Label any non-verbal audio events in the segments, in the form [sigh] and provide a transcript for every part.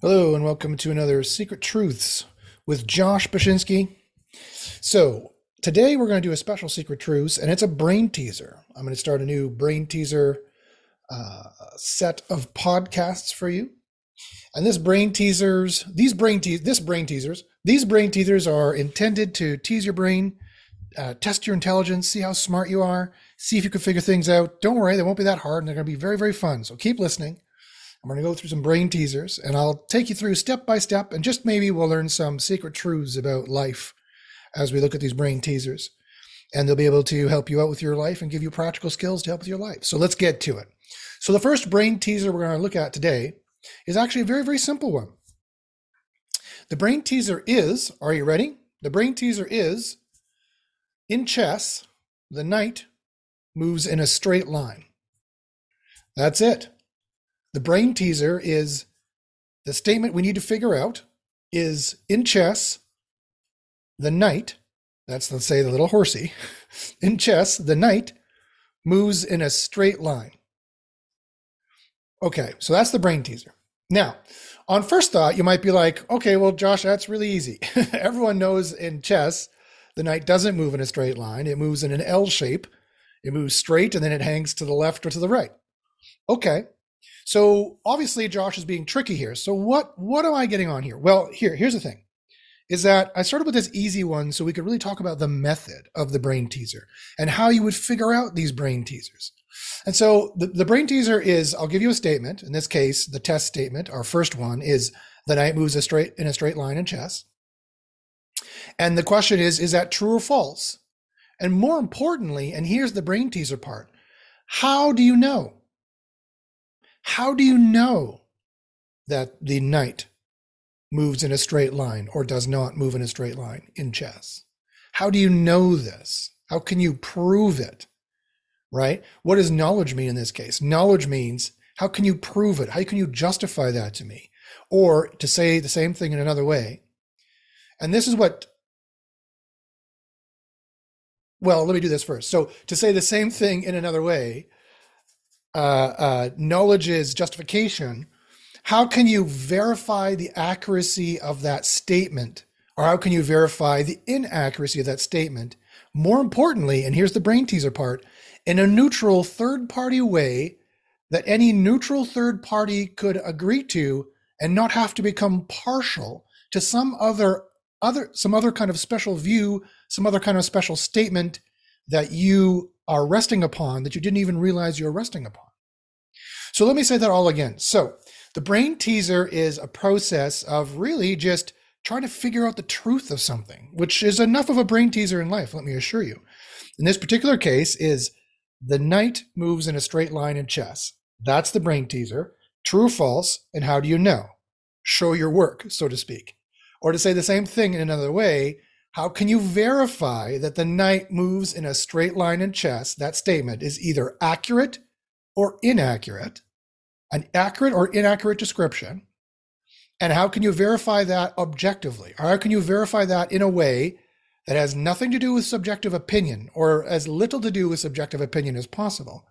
Hello, and welcome to another Secret Truths with Josh Bashinsky. So, today we're going to do a special Secret Truths, and it's a brain teaser. I'm going to start a new brain teaser uh, set of podcasts for you. And this brain teasers, these brain te- this brain teasers, these brain teasers are intended to tease your brain, uh, test your intelligence, see how smart you are, see if you can figure things out. Don't worry, they won't be that hard, and they're going to be very, very fun. So keep listening. I'm going to go through some brain teasers and I'll take you through step by step and just maybe we'll learn some secret truths about life as we look at these brain teasers. And they'll be able to help you out with your life and give you practical skills to help with your life. So let's get to it. So the first brain teaser we're going to look at today is actually a very, very simple one. The brain teaser is, are you ready? The brain teaser is in chess, the knight moves in a straight line. That's it. The brain teaser is the statement we need to figure out is in chess, the knight, that's let's say the little horsey, [laughs] in chess, the knight moves in a straight line. Okay, so that's the brain teaser. Now, on first thought, you might be like, okay, well, Josh, that's really easy. [laughs] Everyone knows in chess, the knight doesn't move in a straight line. It moves in an L shape. It moves straight and then it hangs to the left or to the right. Okay, so obviously Josh is being tricky here. So what what am I getting on here? Well, here here's the thing. Is that I started with this easy one so we could really talk about the method of the brain teaser and how you would figure out these brain teasers. And so the, the brain teaser is I'll give you a statement. In this case, the test statement, our first one, is the knight moves a straight in a straight line in chess. And the question is, is that true or false? And more importantly, and here's the brain teaser part, how do you know? How do you know that the knight moves in a straight line or does not move in a straight line in chess? How do you know this? How can you prove it? Right? What does knowledge mean in this case? Knowledge means how can you prove it? How can you justify that to me? Or to say the same thing in another way. And this is what well, let me do this first. So, to say the same thing in another way, uh, uh, knowledge is justification, how can you verify the accuracy of that statement? Or how can you verify the inaccuracy of that statement? More importantly, and here's the brain teaser part, in a neutral third party way that any neutral third party could agree to and not have to become partial to some other other some other kind of special view, some other kind of special statement that you are resting upon that you didn't even realize you're resting upon. So let me say that all again. So the brain teaser is a process of really just trying to figure out the truth of something, which is enough of a brain teaser in life, let me assure you. In this particular case is the knight moves in a straight line in chess. That's the brain teaser. True or false, and how do you know? Show your work, so to speak. Or to say the same thing in another way, how can you verify that the knight moves in a straight line in chess? That statement is either accurate or inaccurate, an accurate or inaccurate description. And how can you verify that objectively? Or how can you verify that in a way that has nothing to do with subjective opinion or as little to do with subjective opinion as possible?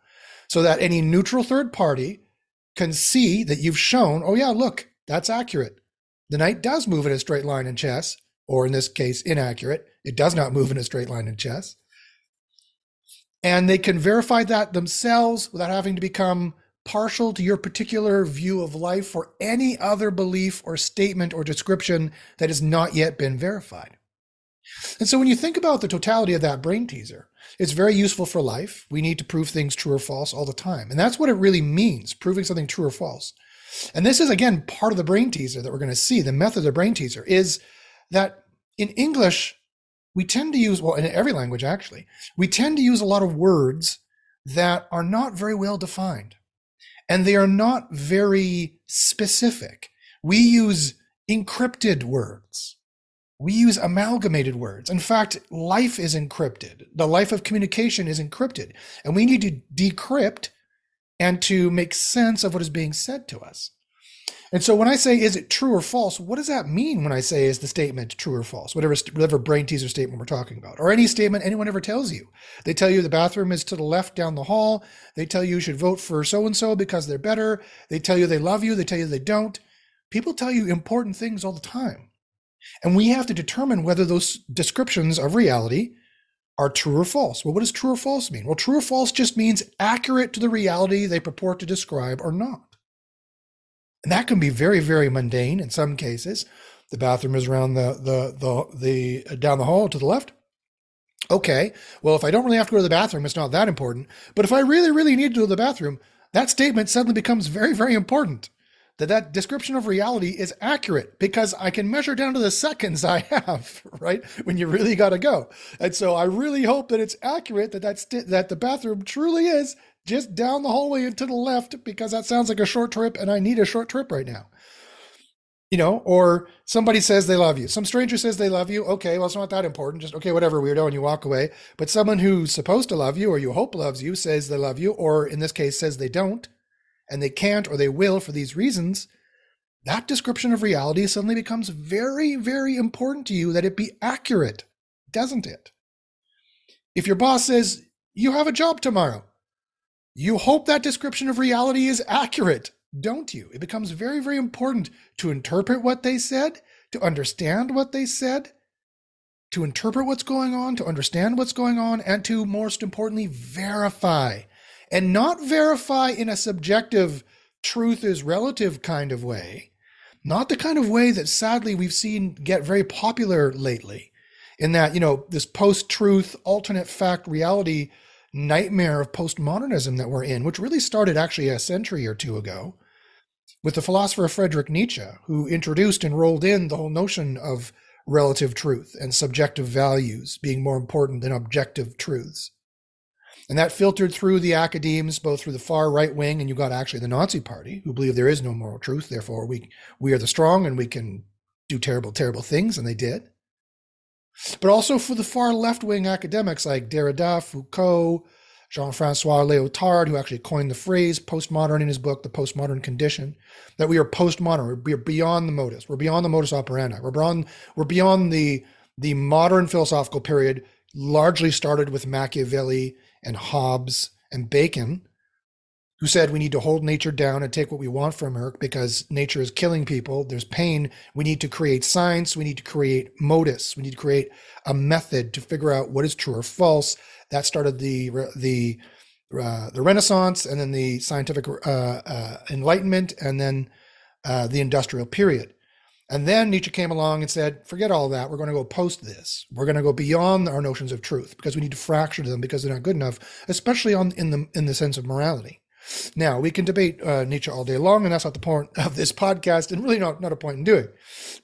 So that any neutral third party can see that you've shown, oh, yeah, look, that's accurate. The knight does move in a straight line in chess, or in this case, inaccurate. It does not move in a straight line in chess. And they can verify that themselves without having to become partial to your particular view of life or any other belief or statement or description that has not yet been verified. And so when you think about the totality of that brain teaser, it's very useful for life. We need to prove things true or false all the time. And that's what it really means, proving something true or false. And this is, again, part of the brain teaser that we're going to see. The method of the brain teaser is that in English, we tend to use, well, in every language actually, we tend to use a lot of words that are not very well defined and they are not very specific. We use encrypted words. We use amalgamated words. In fact, life is encrypted. The life of communication is encrypted. And we need to decrypt and to make sense of what is being said to us. And so when I say, is it true or false? What does that mean when I say, is the statement true or false? Whatever, whatever brain teaser statement we're talking about, or any statement anyone ever tells you. They tell you the bathroom is to the left down the hall. They tell you you should vote for so and so because they're better. They tell you they love you. They tell you they don't. People tell you important things all the time. And we have to determine whether those descriptions of reality are true or false. Well, what does true or false mean? Well, true or false just means accurate to the reality they purport to describe or not. And that can be very, very mundane in some cases. The bathroom is around the the the the down the hall to the left. Okay, well, if I don't really have to go to the bathroom, it's not that important. But if I really, really need to go to the bathroom, that statement suddenly becomes very, very important that that description of reality is accurate because I can measure down to the seconds I have, [laughs] right? When you really got to go. And so I really hope that it's accurate that that's that the bathroom truly is just down the hallway and to the left because that sounds like a short trip and I need a short trip right now. You know, or somebody says they love you. Some stranger says they love you. Okay, well, it's not that important. Just, okay, whatever, weirdo, and you walk away. But someone who's supposed to love you or you hope loves you says they love you, or in this case, says they don't and they can't or they will for these reasons, that description of reality suddenly becomes very, very important to you that it be accurate, doesn't it? If your boss says, you have a job tomorrow, you hope that description of reality is accurate, don't you? It becomes very, very important to interpret what they said, to understand what they said, to interpret what's going on, to understand what's going on, and to, most importantly, verify and not verify in a subjective truth is relative kind of way, not the kind of way that sadly we've seen get very popular lately, in that, you know, this post truth, alternate fact reality nightmare of postmodernism that we're in, which really started actually a century or two ago with the philosopher Friedrich Nietzsche, who introduced and rolled in the whole notion of relative truth and subjective values being more important than objective truths. And that filtered through the academes, both through the far right wing, and you got actually the Nazi Party, who believe there is no moral truth. Therefore, we we are the strong and we can do terrible, terrible things, and they did. But also for the far left wing academics like Derrida, Foucault, Jean Francois Lyotard, who actually coined the phrase postmodern in his book, The Postmodern Condition, that we are postmodern. We are beyond the modus. We're beyond the modus operandi. We're beyond, we're beyond the, the modern philosophical period, largely started with Machiavelli and Hobbes and Bacon, who said we need to hold nature down and take what we want from her because nature is killing people. There's pain. We need to create science. We need to create modus. We need to create a method to figure out what is true or false. That started the the uh, the Renaissance and then the scientific uh, uh, Enlightenment and then uh, the Industrial period. And then Nietzsche came along and said, forget all that. We're going to go post this. We're going to go beyond our notions of truth because we need to fracture them because they're not good enough, especially on in the in the sense of morality. Now we can debate uh, Nietzsche all day long, and that's not the point of this podcast, and really not not a point in doing.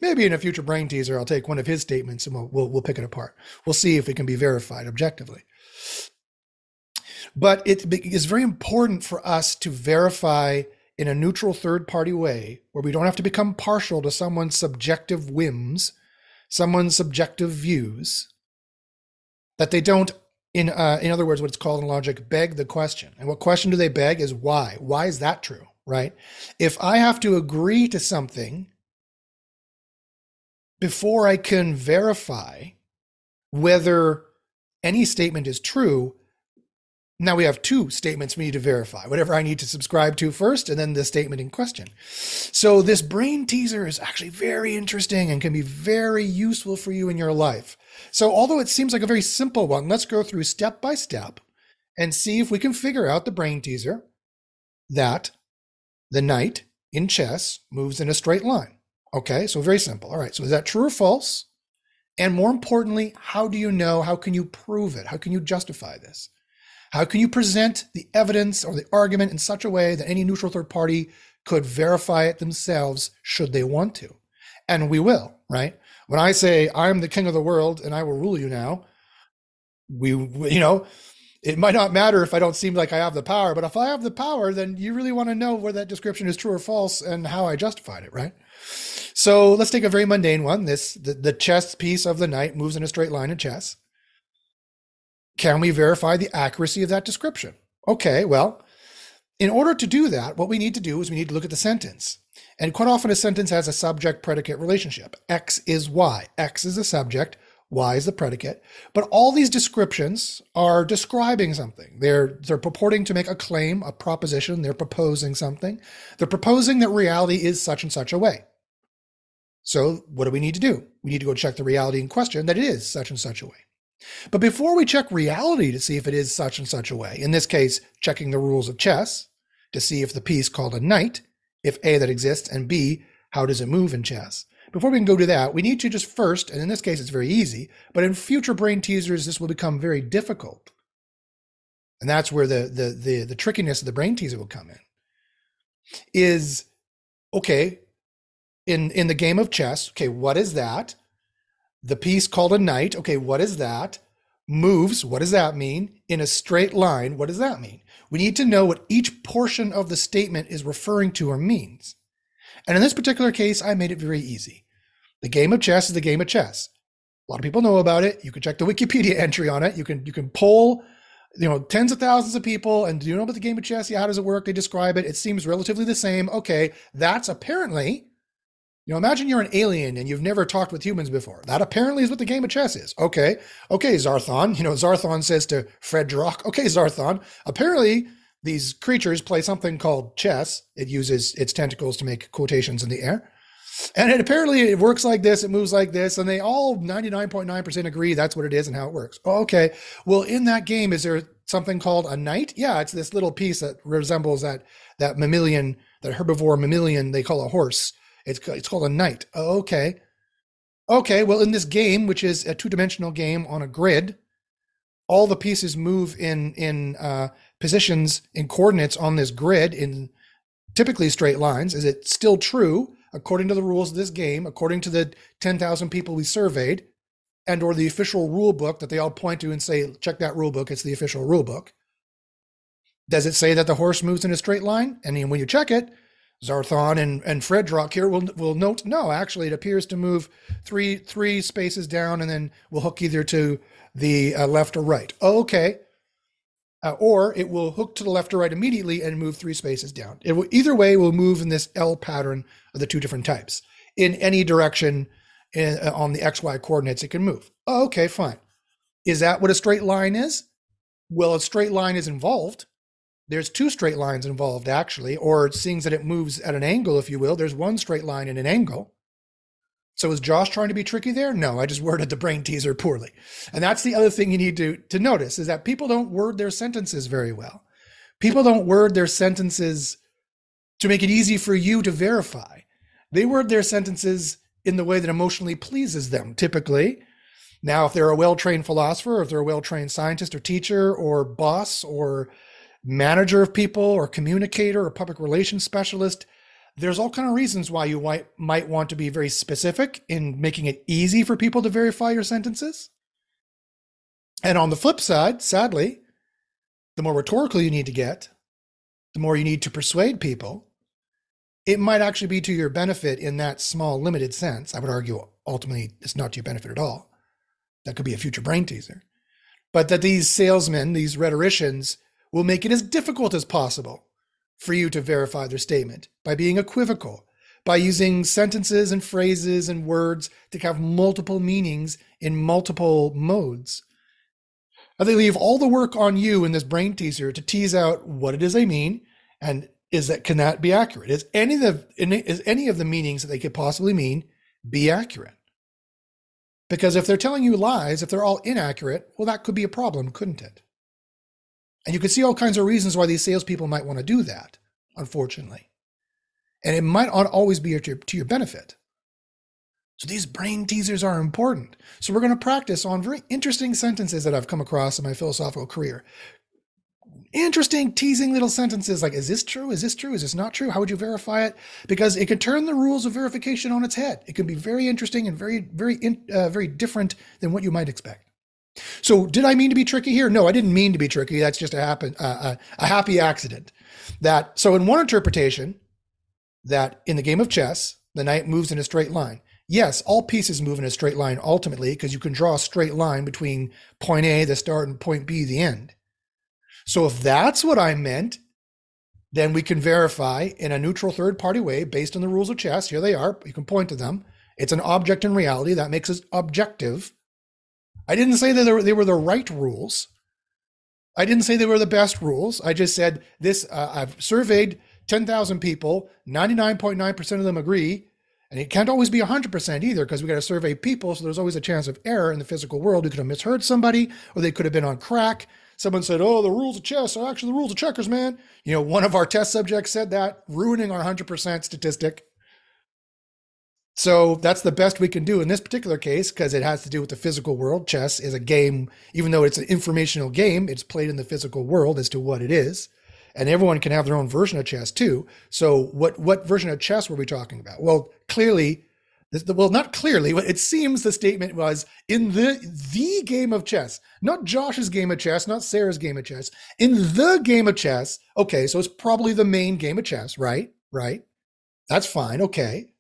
Maybe in a future brain teaser, I'll take one of his statements and we'll we'll, we'll pick it apart. We'll see if it can be verified objectively. But it is very important for us to verify in a neutral third party way where we don't have to become partial to someone's subjective whims, someone's subjective views, that they don't, in, uh, in other words, what's called in logic, beg the question. And what question do they beg is why? Why is that true, right? If I have to agree to something before I can verify whether any statement is true, now we have two statements we need to verify whatever I need to subscribe to first, and then the statement in question. So, this brain teaser is actually very interesting and can be very useful for you in your life. So, although it seems like a very simple one, let's go through step by step and see if we can figure out the brain teaser that the knight in chess moves in a straight line. Okay, so very simple. All right, so is that true or false? And more importantly, how do you know? How can you prove it? How can you justify this? How can you present the evidence or the argument in such a way that any neutral third party could verify it themselves should they want to? And we will, right? When I say I'm the king of the world and I will rule you now, we, you know, it might not matter if I don't seem like I have the power, but if I have the power, then you really want to know where that description is true or false and how I justified it, right? So let's take a very mundane one. This the, the chess piece of the knight moves in a straight line in chess. Can we verify the accuracy of that description? Okay, well, in order to do that, what we need to do is we need to look at the sentence. And quite often a sentence has a subject predicate relationship. X is Y. X is the subject, Y is the predicate. But all these descriptions are describing something. They're they're purporting to make a claim, a proposition, they're proposing something. They're proposing that reality is such and such a way. So what do we need to do? We need to go check the reality in question that it is such and such a way. But before we check reality to see if it is such and such a way, in this case, checking the rules of chess to see if the piece called a knight, if A, that exists, and B, how does it move in chess? Before we can go to that, we need to just first, and in this case it's very easy, but in future brain teasers, this will become very difficult. And that's where the the the, the trickiness of the brain teaser will come in. Is okay, in in the game of chess, okay, what is that? The piece called a knight, okay, what is that? Moves, what does that mean? In a straight line, what does that mean? We need to know what each portion of the statement is referring to or means. And in this particular case, I made it very easy. The game of chess is the game of chess. A lot of people know about it. You can check the [laughs] Wikipedia entry on it. You can you can poll, you know, tens of thousands of people. And do you know about the game of chess? Yeah, how does it work? They describe it. It seems relatively the same. Okay, that's apparently, you know, imagine you're an alien and you've never talked with humans before. That apparently is what the game of chess is. Okay, okay, Zarthon. You know, Zarthon says to Fredrock, okay, Zarthon. Apparently, these creatures play something called chess. It uses its tentacles to make quotations in the air. And it apparently it works like this, it moves like this, and they all 99.9% agree that's what it is and how it works. Okay. Well, in that game, is there something called a knight? Yeah, it's this little piece that resembles that that mammalian, that herbivore mammalian they call a horse. It's it's called a knight. Oh, okay. Okay, well, in this game, which is a two-dimensional game on a grid, all the pieces move in in uh, positions in coordinates on this grid in typically straight lines. Is it still true according to the rules of this game, according to the 10,000 people we surveyed, and or the official rule book that they all point to and say, check that rule book, it's the official rule book. Does it say that the horse moves in a straight line? And when you check it, Zarthon and, and Fredrock here will will note no, actually it appears to move three three spaces down and then will hook either to the uh, left or right. Oh, okay. Uh, or it will hook to the left or right immediately and move three spaces down. It will, either way will move in this L pattern of the two different types. In any direction in, uh, on the XY coordinates, it can move. Oh, okay, fine. Is that what a straight line is? Well, a straight line is involved. There's two straight lines involved, actually, or seeing that it moves at an angle, if you will. There's one straight line and an angle. So is Josh trying to be tricky there? No, I just worded the brain teaser poorly. And that's the other thing you need to, to notice is that people don't word their sentences very well. People don't word their sentences to make it easy for you to verify. They word their sentences in the way that emotionally pleases them, typically. Now, if they're a well trained philosopher, if they're a well trained scientist or teacher or boss or manager of people or communicator or public relations specialist, there's all kind of reasons why you might, might want to be very specific in making it easy for people to verify your sentences. And on the flip side, sadly, the more rhetorical you need to get, the more you need to persuade people, it might actually be to your benefit in that small, limited sense. I would argue ultimately it's not to your benefit at all. That could be a future brain teaser. But that these salesmen, these rhetoricians, will make it as difficult as possible for you to verify their statement by being equivocal, by using sentences and phrases and words to have multiple meanings in multiple modes. And they leave all the work on you in this brain teaser to tease out what it is they mean and is that can that be accurate? Is any of the is any of the meanings that they could possibly mean be accurate? Because if they're telling you lies, if they're all inaccurate, well, that could be a problem, couldn't it? And you can see all kinds of reasons why these salespeople might want to do that, unfortunately. And it might not always be to your, to your benefit. So these brain teasers are important. So we're going to practice on very interesting sentences that I've come across in my philosophical career. Interesting teasing little sentences like, is this true? Is this true? Is this not true? How would you verify it? Because it can turn the rules of verification on its head. It can be very interesting and very, very, uh, very different than what you might expect. So, did I mean to be tricky here? No, I didn't mean to be tricky. That's just a happen uh, uh, a happy accident. That so in one interpretation, that in the game of chess, the knight moves in a straight line. Yes, all pieces move in a straight line ultimately because you can draw a straight line between point A, the start, and point B, the end. So if that's what I meant, then we can verify in a neutral third party way based on the rules of chess. Here they are. You can point to them. It's an object in reality that makes it objective I didn't say that they were, the right rules. I didn't say they were the best rules. I just said this uh, I've surveyed 10,000 people, 99.9% of them agree. And it can't always be 100% either because we got to survey people. So there's always a chance of error in the physical world. We could have misheard somebody or they could have been on crack. Someone said, Oh, the rules of chess are actually the rules of checkers, man. You know, one of our test subjects said that, ruining our 100% statistic. So that's the best we can do in this particular case because it has to do with the physical world. Chess is a game, even though it's an informational game, it's played in the physical world as to what it is. And everyone can have their own version of chess too. So what what version of chess were we talking about? Well, clearly, well, not clearly. It seems the statement was in the the game of chess, not Josh's game of chess, not Sarah's game of chess. In the game of chess, okay, so it's probably the main game of chess, right? Right. That's fine. Okay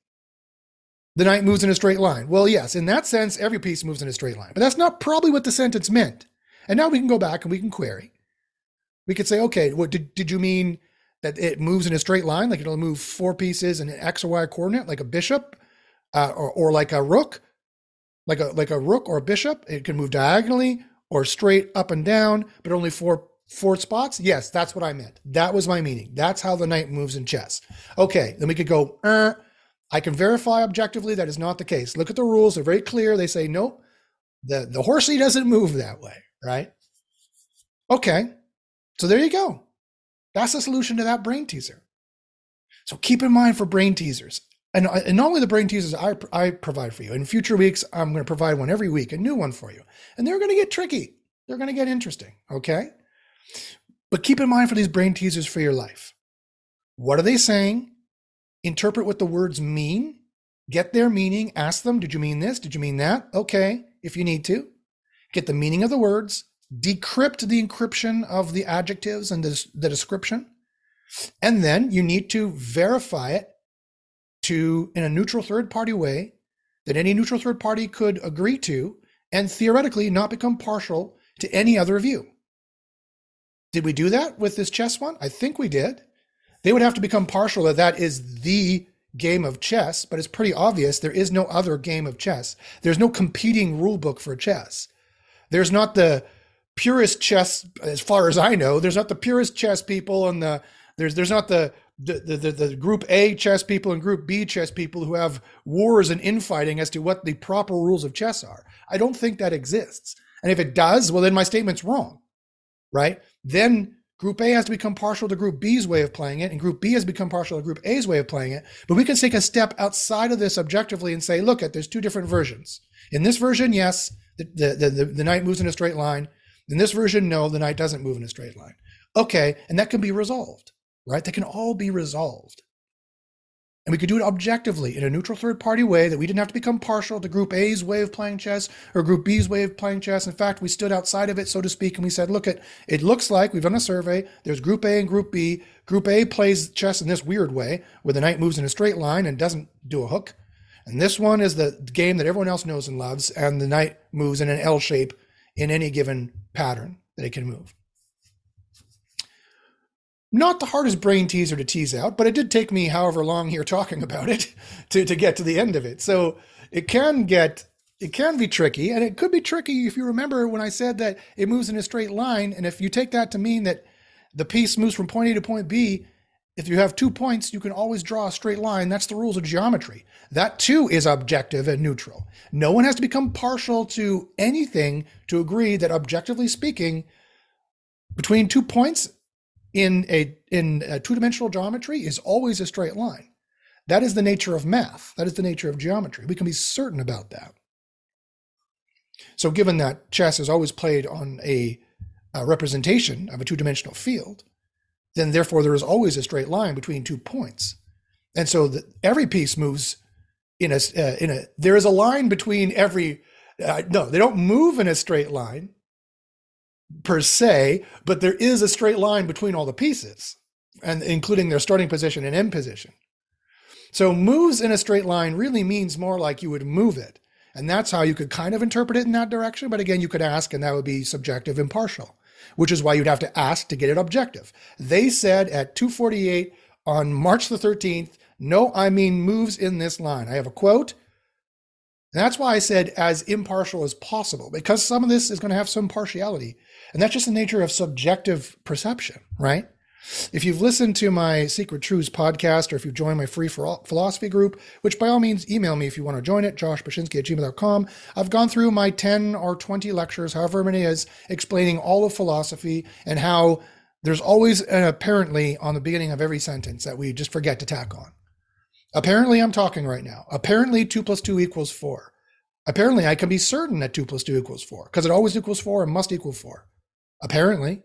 the knight moves in a straight line. Well, yes, in that sense, every piece moves in a straight line. But that's not probably what the sentence meant. And now we can go back and we can query. We could say, okay, what did, did you mean that it moves in a straight line? Like it'll move four pieces in an X or Y coordinate, like a bishop, uh, or, or like a rook, like a like a rook or a bishop. It can move diagonally or straight up and down, but only four four spots. Yes, that's what I meant. That was my meaning. That's how the knight moves in chess. Okay, then we could go. Uh, I can verify objectively that is not the case. Look at the rules; they're very clear. They say nope, the the horsey doesn't move that way, right? Okay, so there you go. That's the solution to that brain teaser. So keep in mind for brain teasers, and, and not only the brain teasers I, I provide for you. In future weeks, I'm going to provide one every week, a new one for you, and they're going to get tricky. They're going to get interesting. Okay, but keep in mind for these brain teasers for your life. What are they saying? Interpret what the words mean, get their meaning, ask them, did you mean this? Did you mean that? Okay, if you need to. Get the meaning of the words, decrypt the encryption of the adjectives and the, the description. And then you need to verify it to in a neutral third party way that any neutral third party could agree to and theoretically not become partial to any other view. Did we do that with this chess one? I think we did. They would have to become partial that that is the game of chess, but it's pretty obvious there is no other game of chess. There's no competing rule book for chess. There's not the purist chess, as far as I know, there's not the purist chess people and the there's there's not the the, the, the group A chess people and group B chess people who have wars and infighting as to what the proper rules of chess are. I don't think that exists. And if it does, well, then my statement's wrong, right? Then Group A has to become partial to Group B's way of playing it, and Group B has become partial to Group A's way of playing it. But we can take a step outside of this objectively and say, look, at there's two different versions. In this version, yes, the, the, the, the knight moves in a straight line. In this version, no, the knight doesn't move in a straight line. Okay, and that can be resolved, right? That can all be resolved. And we could do it objectively in a neutral third party way that we didn't have to become partial to Group A's way of playing chess or Group B's way of playing chess. In fact, we stood outside of it, so to speak, and we said, look, it, it looks like we've done a survey. There's Group A and Group B. Group A plays chess in this weird way where the knight moves in a straight line and doesn't do a hook. And this one is the game that everyone else knows and loves, and the knight moves in an L shape in any given pattern that it can move. Not the hardest brain teaser to tease out, but it did take me however long here talking about it [laughs] to, to get to the end of it. So it can get it can be tricky, and it could be tricky if you remember when I said that it moves in a straight line, and if you take that to mean that the piece moves from point A to point B, if you have two points, you can always draw a straight line. That's the rules of geometry. That too is objective and neutral. No one has to become partial to anything to agree that objectively speaking, between two points, in a in a two-dimensional geometry is always a straight line. That is the nature of math. That is the nature of geometry. We can be certain about that. So given that chess is always played on a, a representation of a two-dimensional field, then therefore there is always a straight line between two points. And so that every piece moves in a uh, in a there is a line between every uh, no, they don't move in a straight line per se, but there is a straight line between all the pieces, and including their starting position and end position. So moves in a straight line really means more like you would move it. And that's how you could kind of interpret it in that direction. But again, you could ask, and that would be subjective impartial, which is why you'd have to ask to get it objective. They said at 248 on March the 13th, no, I mean moves in this line. I have a quote. And that's why I said as impartial as possible, because some of this is going to have some partiality. And that's just the nature of subjective perception, right? If you've listened to my Secret Truths podcast or if you've joined my free philosophy group, which by all means email me if you want to join it, joshpashinsky at gmail.com, I've gone through my 10 or 20 lectures, however many is, explaining all of philosophy and how there's always an apparently on the beginning of every sentence that we just forget to tack on. Apparently, I'm talking right now. Apparently, 2 plus 2 equals 4. Apparently, I can be certain that 2 plus 2 equals 4 because it always equals 4 and must equal 4. Apparently.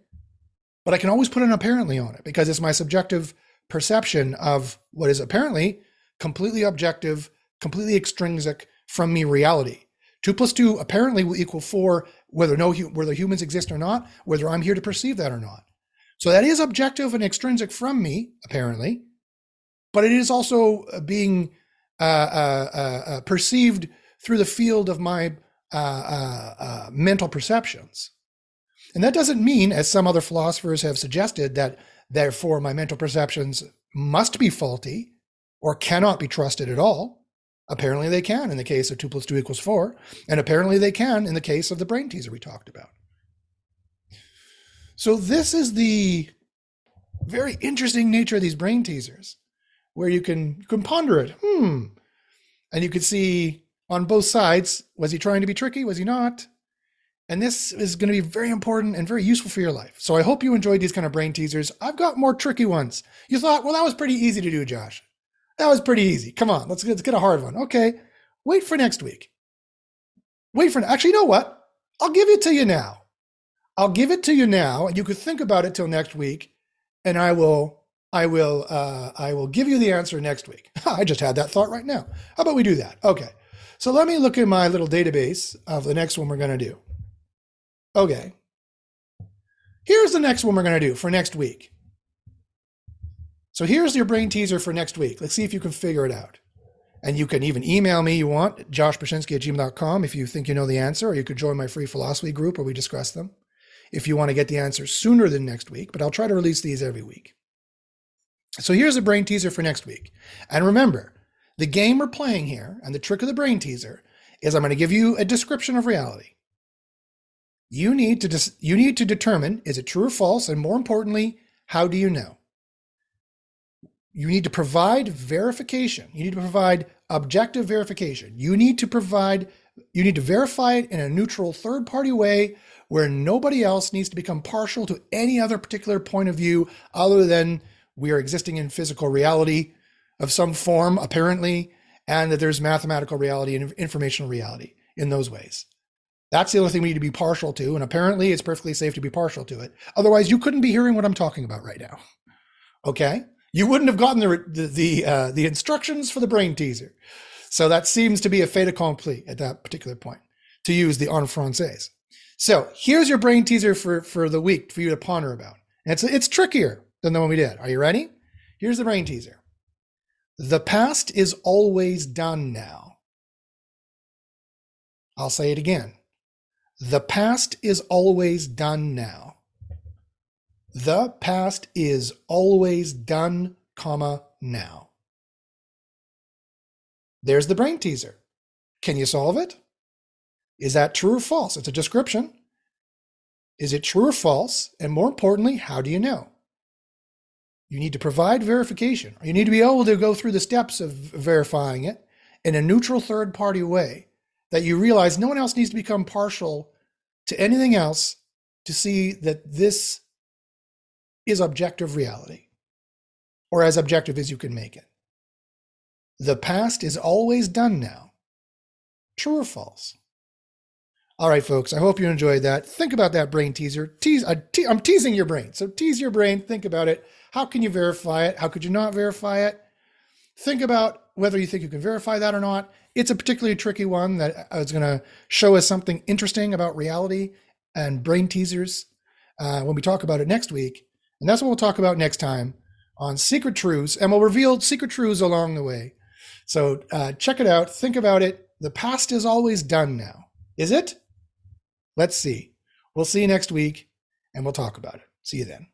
But I can always put an apparently on it because it's my subjective perception of what is apparently completely objective, completely extrinsic from me reality. 2 plus 2 apparently will equal 4 whether no whether humans exist or not, whether I'm here to perceive that or not. So that is objective and extrinsic from me, apparently, but it is also uh, being uh, uh, uh, uh, perceived through the field of my uh, mental perceptions. And that doesn't mean, as some other philosophers have suggested, that therefore my mental perceptions must be faulty or cannot be trusted at all. Apparently, they can in the case of 2 plus 2 equals 4, and apparently, they can in the case of the brain teaser we talked about. So this is the very interesting nature of these brain teasers, where you can you can ponder it. Hmm. And you can see on both sides, was he trying to be tricky? Was he not? And this is going to be very important and very useful for your life. So I hope you enjoyed these kind of brain teasers. I've got more tricky ones. You thought, well, that was pretty easy to do, Josh. That was pretty easy. Come on, let's, let's get a hard one. Okay. Wait for next week. Wait for actually, you know what? I'll give it to you now. I'll give it to you now, and you could think about it till next week, and I will, I will, uh, I will give you the answer next week. [laughs] I just had that thought right now. How about we do that? Okay. So let me look at my little database of the next one we're going to do. Okay. Here's the next one we're going to do for next week. So here's your brain teaser for next week. Let's see if you can figure it out. And you can even email me you want, joshpashinsky at gmail.com if you think you know the answer, or you could join my free philosophy group where we discuss them if you want to get the answer sooner than next week, but I'll try to release these every week. So here's a brain teaser for next week. And remember, the game we're playing here and the trick of the brain teaser is I'm going to give you a description of reality. You need to dis- you need to determine is it true or false and more importantly, how do you know? You need to provide verification. You need to provide objective verification. You need to provide you need to verify it in a neutral third party way where nobody else needs to become partial to any other particular point of view other than we are existing in physical reality of some form, apparently, and that there's mathematical reality and informational reality in those ways. That's the only thing we need to be partial to, and apparently it's perfectly safe to be partial to it. Otherwise, you couldn't be hearing what I'm talking about right now. Okay, you wouldn't have gotten the the the, uh, the instructions for the brain teaser. So that seems to be a fait accompli at that particular point, to use the en français. So here's your brain teaser for, for the week for you to ponder about. It's, it's trickier than the one we did. Are you ready? Here's the brain teaser. The past is always done now. I'll say it again. The past is always done now. The past is always done, comma, now. There's the brain teaser. Can you solve it? Is that true or false? It's a description. Is it true or false? And more importantly, how do you know? You need to provide verification. You need to be able to go through the steps of verifying it in a neutral third party way that you realize no one else needs to become partial to anything else to see that this is objective reality or as objective as you can make it. The past is always done now. True or false? All right, folks, I hope you enjoyed that. Think about that brain teaser. Tease, uh, te- I'm teasing your brain. So tease your brain, think about it. How can you verify it? How could you not verify it? Think about whether you think you can verify that or not. It's a particularly tricky one that is going to show us something interesting about reality and brain teasers uh, when we talk about it next week. And that's what we'll talk about next time on Secret Truths. And we'll reveal secret truths along the way. So uh, check it out. Think about it. The past is always done now. Is it? Let's see. We'll see you next week and we'll talk about it. See you then.